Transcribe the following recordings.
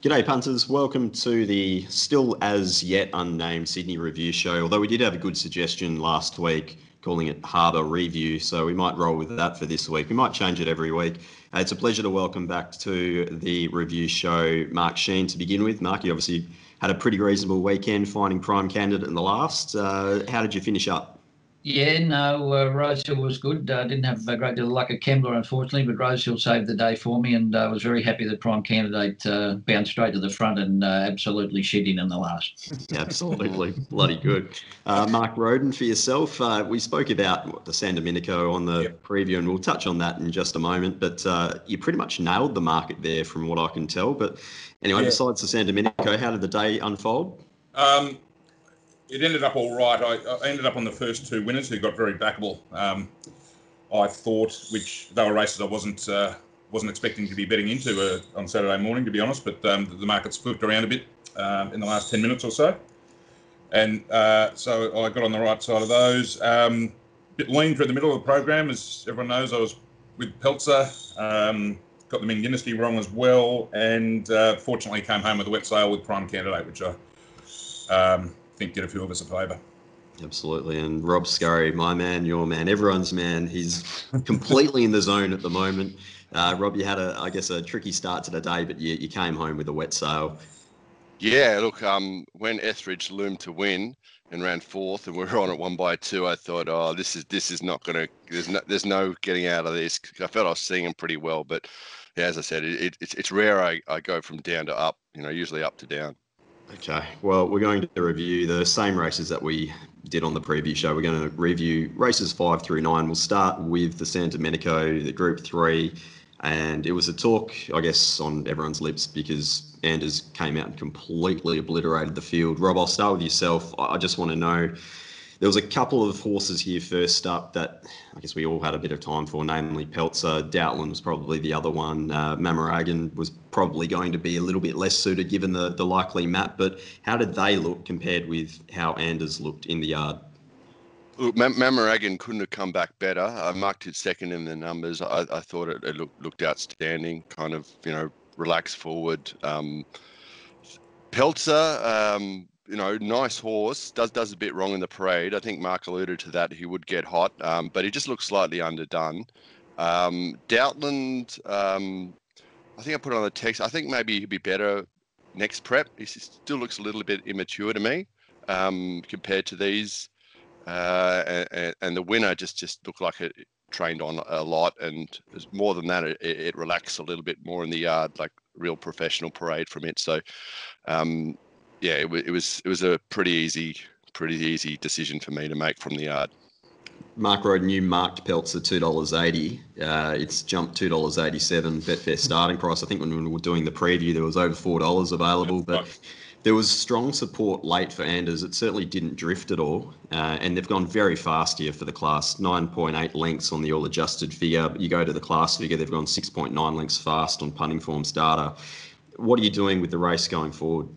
G'day, punters. Welcome to the still as yet unnamed Sydney Review Show. Although we did have a good suggestion last week calling it Harbour Review, so we might roll with that for this week. We might change it every week. Uh, it's a pleasure to welcome back to the review show Mark Sheen to begin with. Mark, you obviously had a pretty reasonable weekend finding prime candidate in the last. Uh, how did you finish up? Yeah, no, uh, Rosehill was good. I uh, didn't have a great deal of luck at Kembla, unfortunately, but Rosehill saved the day for me, and I uh, was very happy that Prime Candidate uh, bounced straight to the front and uh, absolutely shitting in the last. absolutely, bloody good. Uh, Mark Roden, for yourself, we spoke about the San Domenico on the yep. preview, and we'll touch on that in just a moment. But you pretty much nailed the market there, from what I can tell. But anyway, yeah. besides the San Domenico, how did the day unfold? Um, it ended up all right. I, I, ended up on the first two winners who got very backable. Um, I thought, which they were races I wasn't uh, wasn't expecting to be betting into uh, on Saturday morning, to be honest. But um, the market's flipped around a bit um, in the last ten minutes or so, and uh, so I got on the right side of those. Um, bit lean through the middle of the program, as everyone knows. I was with Peltzer. Um, got the Ming Dynasty wrong as well, and uh, fortunately came home with a wet sail with Prime Candidate, which I um, think did a few of us a favour. Absolutely. And Rob Scurry, my man, your man, everyone's man. He's completely in the zone at the moment. Uh, Rob, you had a, I guess, a tricky start to the day, but you, you came home with a wet sail. Yeah, look, um, when Etheridge loomed to win and ran fourth, and we were on at one by two, I thought, oh, this is this is not going to. There's no there's no getting out of this. I felt I was seeing him pretty well, but yeah, as I said, it, it, it's it's rare I, I go from down to up. You know, usually up to down. Okay. Well, we're going to review the same races that we did on the preview show. We're going to review races five through nine. We'll start with the San Domenico, the Group Three, and it was a talk, I guess, on everyone's lips because Anders came out and completely obliterated the field. Rob, I'll start with yourself. I just want to know there was a couple of horses here first up that I guess we all had a bit of time for, namely Peltzer. Doubtland was probably the other one. Uh, was probably going to be a little bit less suited given the, the likely map. But how did they look compared with how Anders looked in the yard? Look, couldn't have come back better. I marked it second in the numbers. I, I thought it, it looked, looked outstanding, kind of, you know, relaxed forward. Um, Peltzer, um, you know, nice horse. Does does a bit wrong in the parade. I think Mark alluded to that. He would get hot, um, but he just looks slightly underdone. Um, Doubtland, um, I think I put on the text. I think maybe he'd be better next prep. He still looks a little bit immature to me um, compared to these. Uh, and, and, the winner just just looked like it trained on a lot, and more than that, it, it relaxed a little bit more in the yard, like real professional parade from it. So um, yeah, it, it was it was a pretty easy pretty easy decision for me to make from the yard. Mark Roden, you marked Peltzer two dollars eighty. Uh, it's jumped two dollars eighty seven. Betfair starting price. I think when we were doing the preview, there was over four dollars available, but there was strong support late for Anders. It certainly didn't drift at all, uh, and they've gone very fast here for the class. Nine point eight lengths on the all adjusted figure. You go to the class figure, they've gone six point nine lengths fast on punting forms data. What are you doing with the race going forward?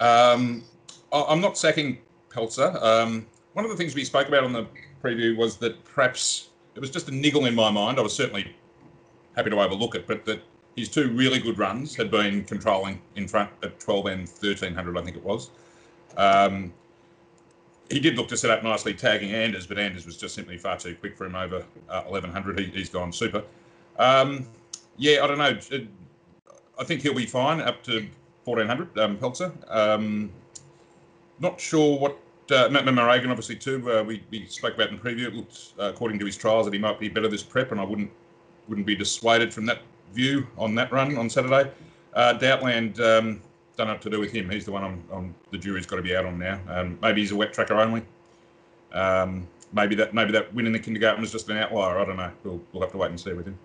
Um, I'm not sacking Peltzer. Um, one of the things we spoke about on the preview was that perhaps it was just a niggle in my mind. I was certainly happy to overlook it, but that his two really good runs had been controlling in front at 12 and 1300, I think it was. Um, he did look to set up nicely, tagging Anders, but Anders was just simply far too quick for him over uh, 1100. He, has gone super. Um, yeah, I don't know. I think he'll be fine up to 1400 um, Peltzer. Um, not sure what uh, Matt Mamaragan, obviously too. Uh, we, we spoke about in preview. It looked, uh, according to his trials, that he might be better this prep, and I wouldn't wouldn't be dissuaded from that view on that run on Saturday. Uh, Doubtland, um, don't know what to do with him. He's the one I'm the jury's got to be out on now. Um, maybe he's a wet tracker only. Um, maybe that maybe that win in the kindergarten was just an outlier. I don't know. We'll, we'll have to wait and see with him.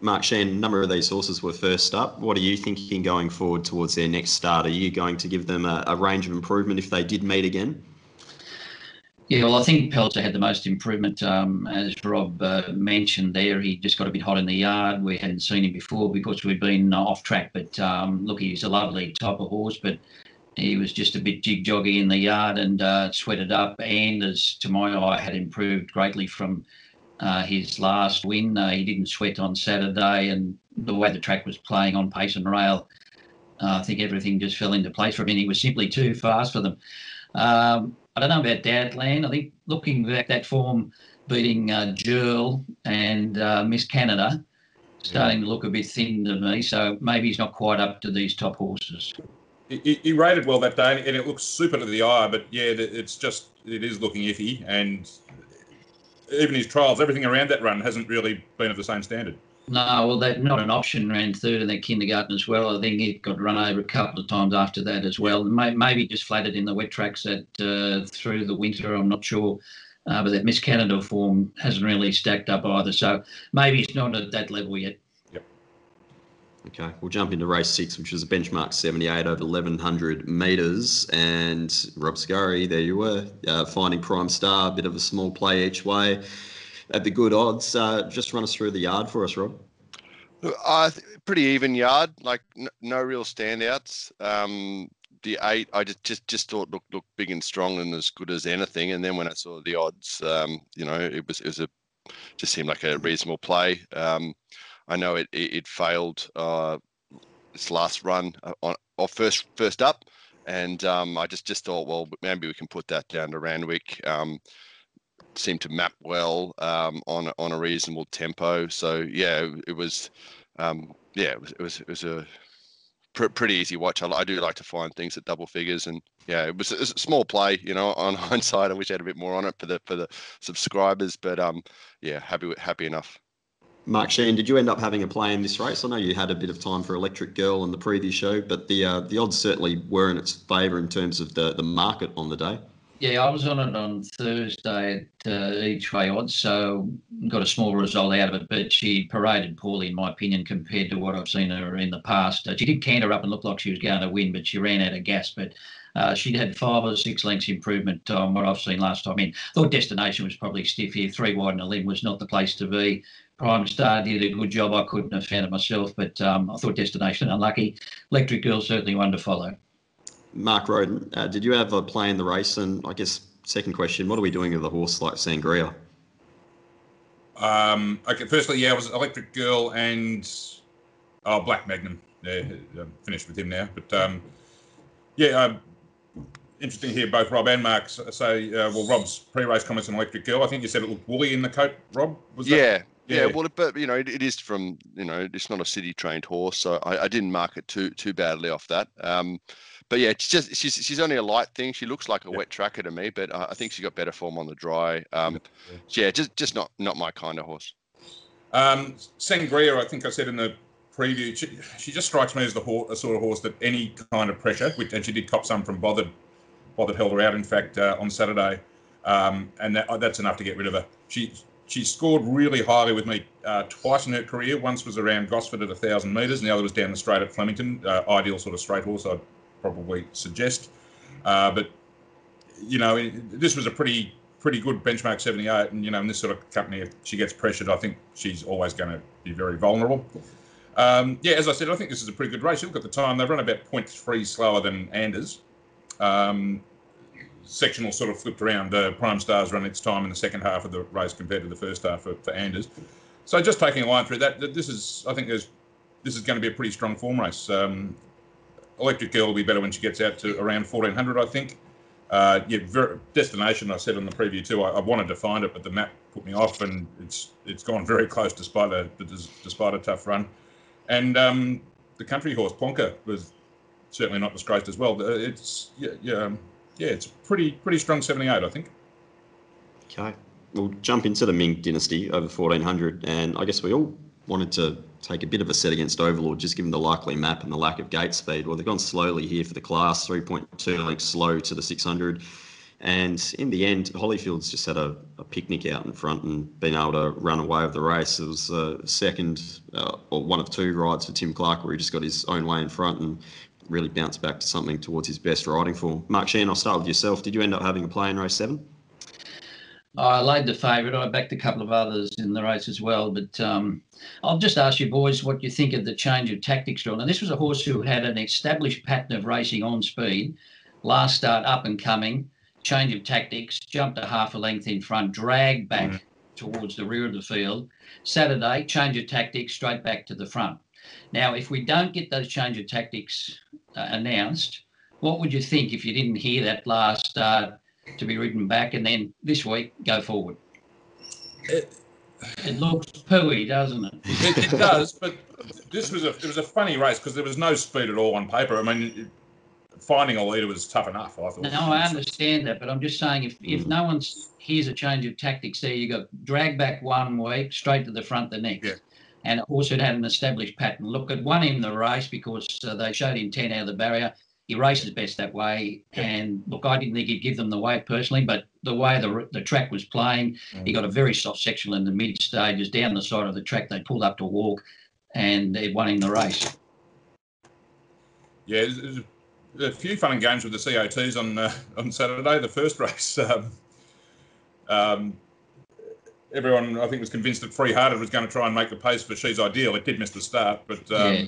Mark Sheen, a number of these horses were first up. What are you thinking going forward towards their next start? Are you going to give them a, a range of improvement if they did meet again? Yeah, well, I think Peltzer had the most improvement. Um, as Rob uh, mentioned there, he just got a bit hot in the yard. We hadn't seen him before because we'd been off track. But um, look, he's a lovely type of horse, but he was just a bit jig joggy in the yard and uh, sweated up. And as to my eye, had improved greatly from uh, his last win. Uh, he didn't sweat on Saturday, and the way the track was playing on pace and rail, Uh, I think everything just fell into place for him, and he was simply too fast for them. Um, I don't know about Doubtland. I think looking back that form, beating uh, and uh, Miss Canada, starting to look a bit thin to me. So maybe he's not quite up to these top horses. He, he rated well that day, and it looks super to the eye. But yeah, it's just it is looking iffy, and even his trials, everything around that run hasn't really been of the same standard. No, well, that not an option ran third in that kindergarten as well. I think it got run over a couple of times after that as well. Maybe just flattered in the wet tracks at uh, through the winter. I'm not sure. Uh, but that Miss Canada form hasn't really stacked up either. So maybe it's not at that level yet. Okay, we'll jump into race six, which was a benchmark 78 over 1100 metres. And Rob Scurry, there you were, uh, finding Prime Star, a bit of a small play each way at the good odds. Uh, just run us through the yard for us, Rob. Uh, pretty even yard, like n- no real standouts. Um, the eight, I just just just thought looked looked big and strong and as good as anything. And then when I saw the odds, um, you know, it was it was a just seemed like a reasonable play. Um, I know it it, it failed uh, its last run uh, on or first first up, and um, I just just thought, well, maybe we can put that down to Randwick. Um, seemed to map well um, on on a reasonable tempo. So yeah, it, was um, yeah, it was it was, it was a pr- pretty easy watch. I, I, do like to find things at double figures, and yeah, it was, it was, a small play. You know, on hindsight, I wish I had a bit more on it for the for the subscribers, but um, yeah, happy happy enough. Mark Sheen, did you end up having a play in this race? I know you had a bit of time for Electric Girl in the previous show, but the uh, the odds certainly were in its favour in terms of the, the market on the day. Yeah, I was on it on Thursday at uh, each way odds, so got a small result out of it. But she paraded poorly, in my opinion, compared to what I've seen her in the past. Uh, she did canter up and look like she was going to win, but she ran out of gas. But uh, she'd had five or six lengths improvement on what I've seen last time in. Thought destination was probably stiff here. Three wide and a limb was not the place to be. Prime Star did a good job. I couldn't have found it myself, but um, I thought Destination unlucky. Electric Girl certainly one to follow. Mark Roden, uh, did you have a play in the race? And I guess second question, what are we doing with a horse like Sangria? Um, okay, firstly, yeah, it was Electric Girl and oh, Black Magnum. Yeah, I'm finished with him now. But um, yeah, um, interesting to hear both Rob and Mark say, uh, well, Rob's pre-race comments on Electric Girl. I think you said it looked woolly in the coat, Rob. Was yeah, that? Yeah, yeah, well, but you know, it, it is from you know, it's not a city trained horse, so I, I, didn't mark it too too badly off that. Um, but yeah, it's just she's she's only a light thing. She looks like a yeah. wet tracker to me, but I, I think she got better form on the dry. Um, yeah. yeah, just just not not my kind of horse. Um, Sangria, I think I said in the preview, she, she just strikes me as the horse, a sort of horse that any kind of pressure, which, and she did cop some from bothered, bothered held her out. In fact, uh, on Saturday, um, and that, that's enough to get rid of her. She she scored really highly with me uh, twice in her career. Once was around Gosford at a thousand metres, and the other was down the straight at Flemington. Uh, ideal sort of straight horse, I'd probably suggest. Uh, but you know, this was a pretty pretty good benchmark 78, and you know, in this sort of company, if she gets pressured, I think she's always going to be very vulnerable. Um, yeah, as I said, I think this is a pretty good race. You look at the time; they've run about 0.3 slower than Anders. Um, sectional sort of flipped around. Uh, Prime Stars run its time in the second half of the race compared to the first half for, for Anders. So just taking a line through that, this is I think there's this is going to be a pretty strong form race. Um, Electric Girl will be better when she gets out to around 1400, I think. Uh, yeah, destination. I said in the preview too. I, I, wanted to find it, but the map put me off, and it's it's gone very close despite a despite a tough run. And um, the country horse Plonker was certainly not disgraced as well. It's yeah, yeah um, yeah, it's pretty pretty strong 78, I think. Okay, we'll jump into the Ming dynasty over 1400, and I guess we all wanted to take a bit of a set against Overlord, just given the likely map and the lack of gate speed. Well, they've gone slowly here for the class, 3.2 lengths slow to the 600. And in the end, Holyfield's just had a, a, picnic out in front and been able to run away with the race. It was a second uh, or one of two rides for Tim Clark where he just got his own way in front and really bounce back to something towards his best riding form. Mark Sheehan, I'll start with yourself. Did you end up having a play in race seven? I laid the favourite. I backed a couple of others in the race as well. But um, I'll just ask you boys what you think of the change of tactics drawn. And this was a horse who had an established pattern of racing on speed, last start up and coming, change of tactics, jumped a half a length in front, dragged back mm. towards the rear of the field. Saturday, change of tactics, straight back to the front. Now, if we don't get those change of tactics uh, announced, what would you think if you didn't hear that last start to be ridden back and then this week go forward? It, it looks pooey, doesn't it? it? It, does, but this was a it was a funny race because there was no speed at all on paper. I mean, finding a leader was tough enough. I thought. No, I understand that, but I'm just saying if if no one hears a change of tactics there, you got drag back one week, straight to the front the next. Yeah. And also it had an established pattern. Look, it won him the race because uh, they showed him 10 out of the barrier. He races best that way. Yeah. And look, I didn't think he'd give them the weight personally, but the way the, the track was playing, he got a very soft sectional in the mid stages down the side of the track. They pulled up to walk and it won him the race. Yeah, a few fun and games with the COTs on uh, on Saturday. The first race, um, um, everyone I think was convinced that Free Hearted was going to try and make the pace for She's Ideal. It did miss the start, but um, Yeah.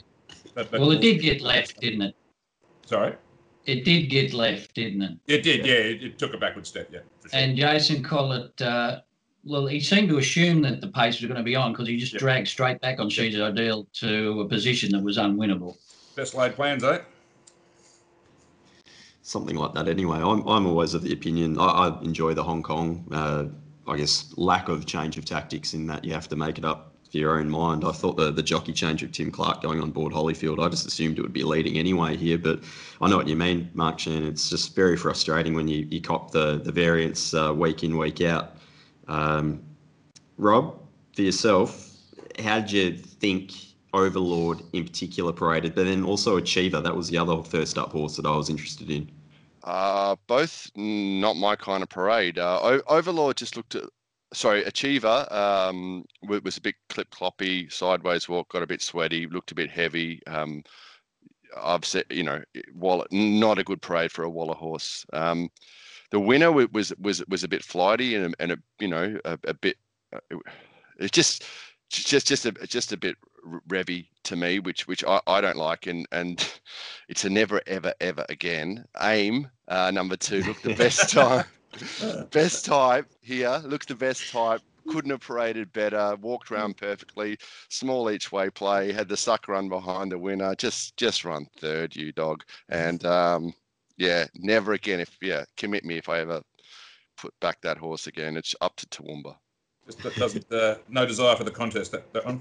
that- that- Well, it did get left, didn't it? Sorry, It did get left, didn't it? it did. Yeah, it, it took a backward step. Yeah, for sure. And Jason Collett, uh, well, he seemed to assume that the pace was going to be on because he just Yeah. dragged straight back on She's Ideal to a position that was unwinnable. best laid plans, eh? Something like that. Anyway, I'm, I'm always of the opinion. I, I enjoy the Hong Kong. Uh, I guess lack of change of tactics in that you have to make it up for your own mind. I thought the the jockey change of Tim Clark going on board Holyfield. I just assumed it would be leading anyway here, but I know what you mean, Mark Shan. It's just very frustrating when you, you cop the the variance uh, week in week out. Um, Rob, for yourself, how did you think Overlord in particular paraded, but then also Achiever? That was the other first up horse that I was interested in. Uh, both not my kind of parade. Uh, Overlord just looked at, sorry, Achiever um, was a bit clip cloppy, sideways walk, got a bit sweaty, looked a bit heavy. Um, I've said, you know, Waller, not a good parade for a Waller horse. Um, the winner was was was a bit flighty and and a you know a, a bit. Uh, it- just just just a just a bit revy to me, which which I, I don't like, and and it's a never ever ever again. Aim uh, number two looked the best time, best type here. Looks the best type. Couldn't have paraded better. Walked around perfectly. Small each way play. Had the suck run behind the winner. Just just run third, you dog. And um, yeah, never again. If yeah, commit me if I ever put back that horse again. It's up to Toowoomba. Just doesn't uh, no desire for the contest. That, that one.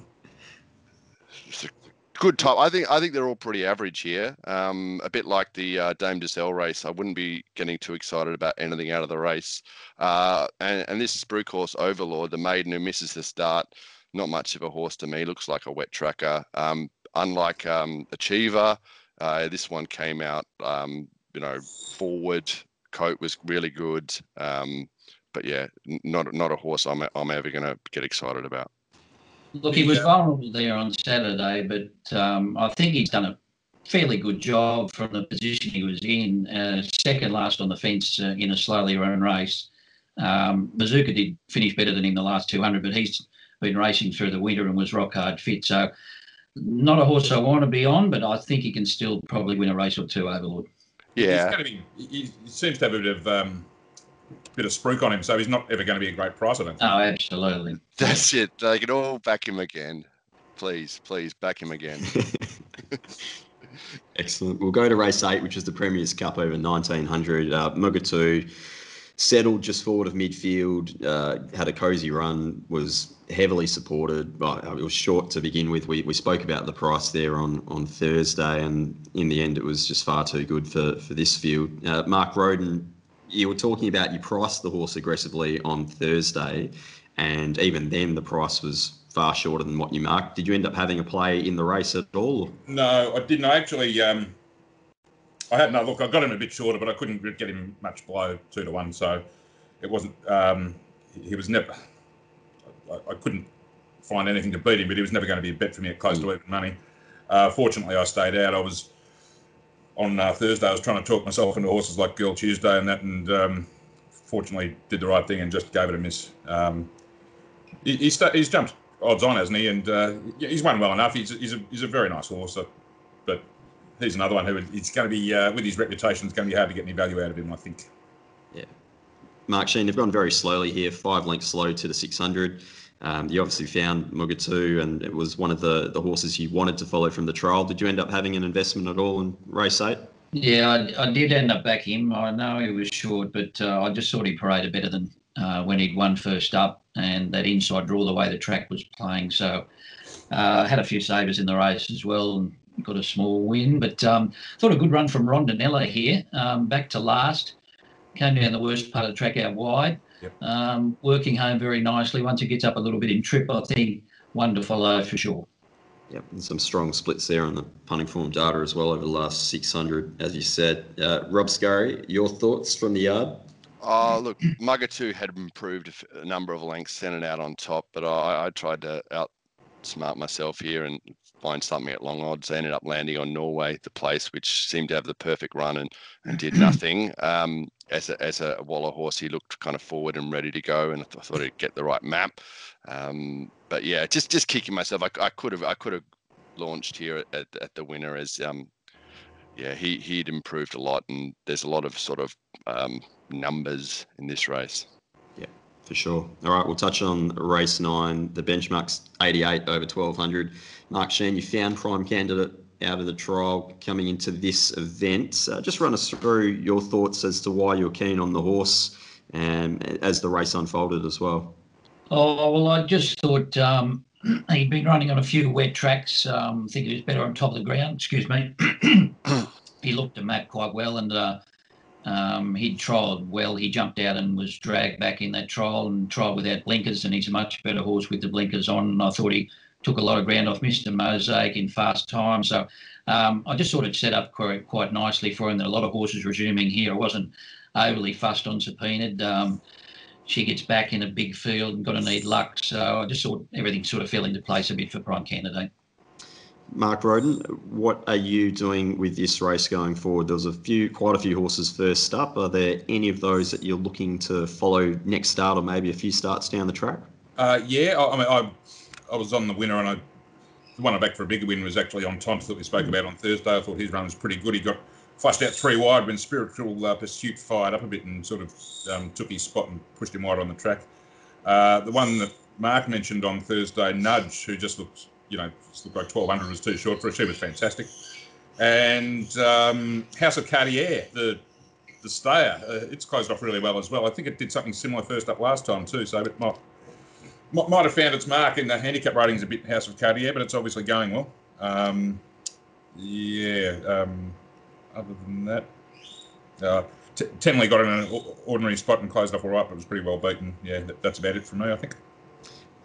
Good type. I think I think they're all pretty average here. Um, a bit like the uh, Dame Giselle race. I wouldn't be getting too excited about anything out of the race. Uh, and, and this is Brute Horse Overlord, the maiden who misses the start. Not much of a horse to me. Looks like a wet tracker. Um, unlike um, Achiever, uh, this one came out, um, you know, forward. Coat was really good. Um, but yeah, not not a horse I'm I'm ever going to get excited about. Look, he was vulnerable there on Saturday, but um, I think he's done a fairly good job from the position he was in. Uh, second last on the fence uh, in a slowly run race. Um, Bazooka did finish better than him the last 200, but he's been racing through the winter and was rock hard fit. So, not a horse I want to be on, but I think he can still probably win a race or two, Overlord. He's Yeah, going to be. He, he seems to have a bit of um, bit of spruik on him, so he's not ever going to be a great price. I don't think. Oh, absolutely. That's it. They can all back him again. Please, please back him again. Excellent. We'll go to race eight, which is the Premier's Cup over 1900. Uh, Mugatoo settled just forward of midfield, uh, had a cosy run, was heavily supported, but uh, it was short to begin with. We, we spoke about the price there on, on Thursday, and in the end, it was just far too good for, for this field. Uh, Mark Roden, you were talking about you priced the horse aggressively on Thursday, and even then, the price was far shorter than what you marked. Did you end up having a play in the race at all? No, I didn't. I actually. Um, I had no look. I got him a bit shorter, but I couldn't get him much below two to one. So it wasn't. Um, he was never. I, I couldn't find anything to beat him, but he was never going to be a bet for me at close to even money. Uh, fortunately, I stayed out. I was on uh, Thursday. I was trying to talk myself into horses like Girl Tuesday and that, and um, fortunately did the right thing and just gave it a miss. Um, he, he's, he's jumped odds on, hasn't he? And uh, he's won well enough. He's, he's, a, he's a very nice horse, so, but he's another one who it's going to be uh, with his reputation. It's going to be hard to get any value out of him. I think. Yeah. Mark Sheen, they've gone very slowly here, five lengths slow to the 600. Um, you obviously found Mugatoo, and it was one of the, the horses you wanted to follow from the trial. Did you end up having an investment at all in race eight? Yeah, I, I did end up back him. I know he was short, but uh, I just thought he paraded better than uh, when he'd won first up, and that inside draw the way the track was playing. So uh, had a few savers in the race as well, and got a small win. But um, thought a good run from Rondinella here, um, back to last. Came down the worst part of the track out wide, Yep. um, working home very nicely. Once it gets up a little bit in trip, I think one to follow for sure. Yep, and some strong splits there on the punting form data as well over the last 600, as you said. Uh, Rob Scurry, your thoughts from the yard? Oh, look, Mugatoo had improved a number of lengths, sent it out on top, but I, I tried to outsmart myself here and find something at long odds. I ended up landing on Norway, the place which seemed to have the perfect run and, and did nothing. Um, as a, as a Waller horse, he looked kind of forward and ready to go, and I, th- I thought he'd get the right map. Um, but yeah, just just kicking myself. I, I could have I could have launched here at, at, at the winner as um, yeah, he he'd improved a lot, and there's a lot of sort of um, numbers in this race. For sure. All right, we'll touch on race nine. The benchmark's 88 over 1200. Mark Sheen, you found prime candidate out of the trial coming into this event. Uh, just run us through your thoughts as to why you're keen on the horse and as the race unfolded as well. Oh, well, I just thought um, he'd been running on a few wet tracks. Um, I think he was better on top of the ground. Excuse me. he looked the map quite well and uh, um, he'd trialled well. He jumped out and was dragged back in that trial and trialled without blinkers. And he's a much better horse with the blinkers on. And I thought he took a lot of ground off Mr. Mosaic in fast time. So um, I just sort of set up quite, quite nicely for him. There are a lot of horses resuming here. I wasn't overly fussed on Subpoenaed. Um, she gets back in a big field and going to need luck. So I just thought everything sort of fell into place a bit for Prime Candidate. Mark Roden, what are you doing with this race going forward? There was a few, quite a few horses first up. Are there any of those that you're looking to follow next start, or maybe a few starts down the track? Uh, yeah, I, I mean, I, I was on the winner, and I, the one I backed for a bigger win was actually on Thompson that we spoke about on Thursday. I thought his run was pretty good. He got flushed out three wide when Spiritual uh, Pursuit fired up a bit and sort of um, took his spot and pushed him wide on the track. Uh, the one that Mark mentioned on Thursday, Nudge, who just looked, you know, looked like 1200 was too short for her. She was fantastic. And um, House of Cartier, the the stayer, uh, it's closed off really well as well. I think it did something similar first up last time too, so it might might, have found its mark in the handicap ratings a bit House of Cartier, but it's obviously going well. Um, yeah. Um, other than that, uh, T- Tenley got in an ordinary spot and closed off all right, but it was pretty well beaten. Yeah, that, that's about it for me, I think.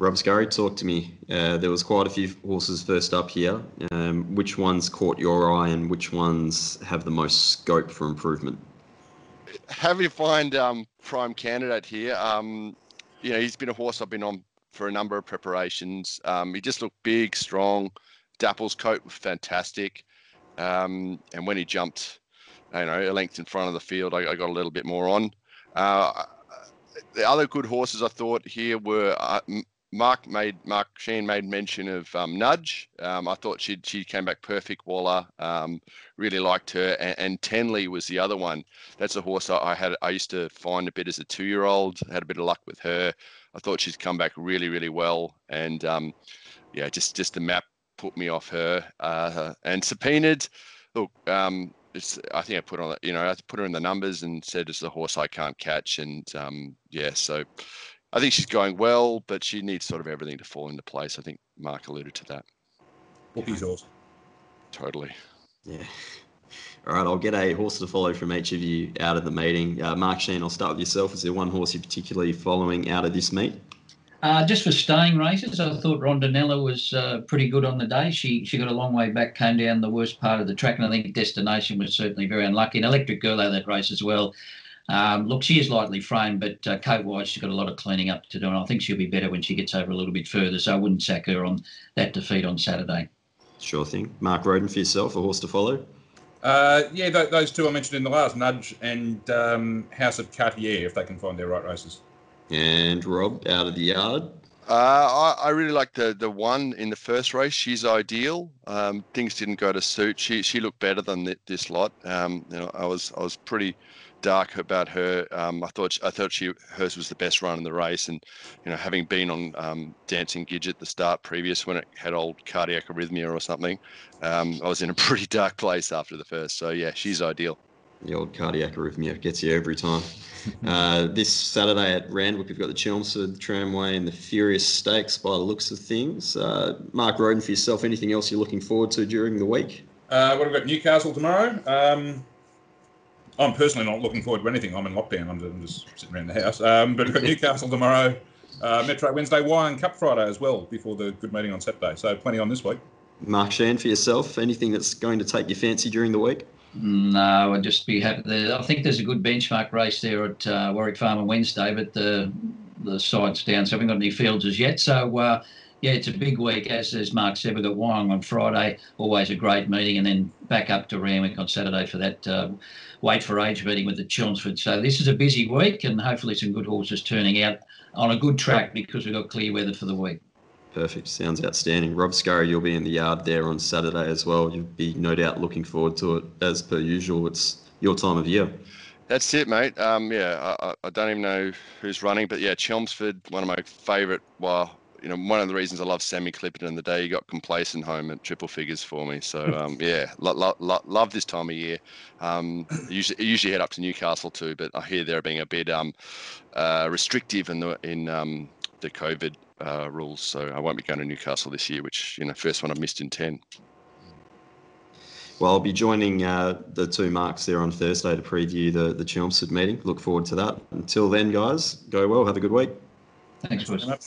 Rob Scurry, talk to me. Uh, there was quite a few horses first up here. Um, which ones caught your eye, and which ones have the most scope for improvement? Happy to find um, prime candidate here. Um, you know, he's been a horse I've been on for a number of preparations. Um, he just looked big, strong. Dapple's coat was fantastic. Um, and when he jumped, you know, a length in front of the field, I, I got a little bit more on. Uh, the other good horses I thought here were uh, Mark made Mark Sheen made mention of um, Nudge. Um, I thought she she came back perfect. Waller um, really liked her, and, and Tenley was the other one. That's a horse I, had. I used to find a bit as a two year old. Had a bit of luck with her. I thought she's come back really really well, and um, yeah, just just the map put me off her. Uh, and subpoenaed. Look, um, it's, I think I put on you know I put her in the numbers and said it's a horse I can't catch, and um, yeah, so. I think she's going well, but she needs sort of everything to fall into place. I think Mark alluded to that. Bookie's horse. Totally. Yeah. All right, I'll get a horse to follow from each of you out of the meeting. Uh, Mark Sheen, I'll start with yourself. Is there one horse you're particularly following out of this meet? Uh, just for staying races, I thought Rondinella was uh, pretty good on the day. She she got a long way back, came down the worst part of the track, and I think Destination was certainly very unlucky. And Electric Girl out that race as well. Um, look, she is lightly framed, but uh, coat wise, she's got a lot of cleaning up to do, and I think she'll be better when she gets over a little bit further. So I wouldn't sack her on that defeat on Saturday. Sure thing. Mark Roden for yourself, a horse to follow. Uh, yeah, th- those two I mentioned in the last, Nudge and um, House of Cartier, if they can find their right races. And Rob, out of the yard. Uh, I, I really like the the one in the first race. She's ideal. Um, things didn't go to suit. She she looked better than th- this lot. Um, you know, I was I was pretty dark about her. Um, I thought I thought she hers was the best run in the race, and you know, having been on um, Dancing Gidget the start previous when it had old cardiac arrhythmia or something, um, I was in a pretty dark place after the first. So yeah, she's ideal. The old cardiac arrhythmia gets you every time. uh, this Saturday at Randwick, we've got the Chelmsford Tramway and the Furious Stakes by the looks of things. Uh, Mark Roden, for yourself, anything else you're looking forward to during the week? Uh, what have we got? Newcastle tomorrow. Um, I'm personally not looking forward to anything. I'm in lockdown. I'm, I'm just sitting around the house. Um, but we've got Newcastle tomorrow, uh, Metro Wednesday, Wyong Cup Friday as well before the good meeting on Saturday. So plenty on this week. Mark Shan, for yourself, anything that's going to take your fancy during the week? No, I'd just be happy. There. I think there's a good benchmark race there at uh, Warwick Farm on Wednesday, but the the side's down, so we haven't got any fields as yet. So uh, yeah, it's a big week. As as Mark said, we've got Wyong on Friday, always a great meeting, and then back up to Randwick on Saturday for that uh, wait for age meeting with the Chelmsford. So this is a busy week, and hopefully some good horses turning out on a good track because we've got clear weather for the week. Perfect. Sounds outstanding. Rob Scurry, you'll be in the yard there on Saturday as well. You'll be no doubt looking forward to it as per usual. It's your time of year. That's it, mate. Um, yeah, I, I don't even know who's running, but yeah, Chelmsford, one of my favourite. Well, you know, one of the reasons I love Sammy Clipperton the day he got complacent home at triple figures for me. So um, yeah, lo- lo- lo- love this time of year. Um, usually, usually head up to Newcastle too, but I hear they're being a bit um, uh, restrictive in the in um, the COVID uh, rules. So I won't be going to Newcastle this year, which you know, first one I've missed in ten. Well, I'll be joining uh, the two marks there on Thursday to preview the the Chelmsford meeting. Look forward to that. Until then, guys, go well. Have a good week. Thanks, Thanks very much.